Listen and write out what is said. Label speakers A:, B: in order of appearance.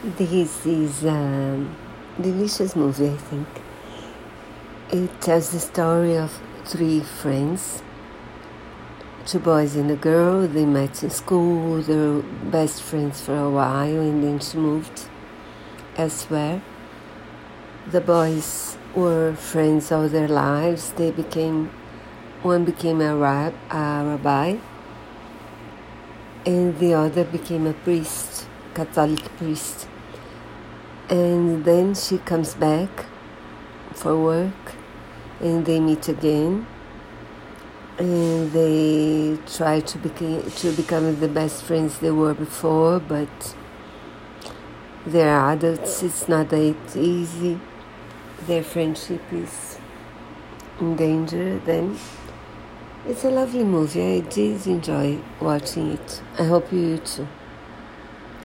A: This is a delicious movie, I think. It tells the story of three friends, two boys and a girl. They met in school, they were best friends for a while, and then she moved elsewhere. The boys were friends all their lives. They became, one became a, rab, a rabbi, and the other became a priest Catholic priest. And then she comes back for work and they meet again. And they try to become to become the best friends they were before but they're adults. It's not that easy. Their friendship is in danger then. It's a lovely movie. I did enjoy watching it. I hope you too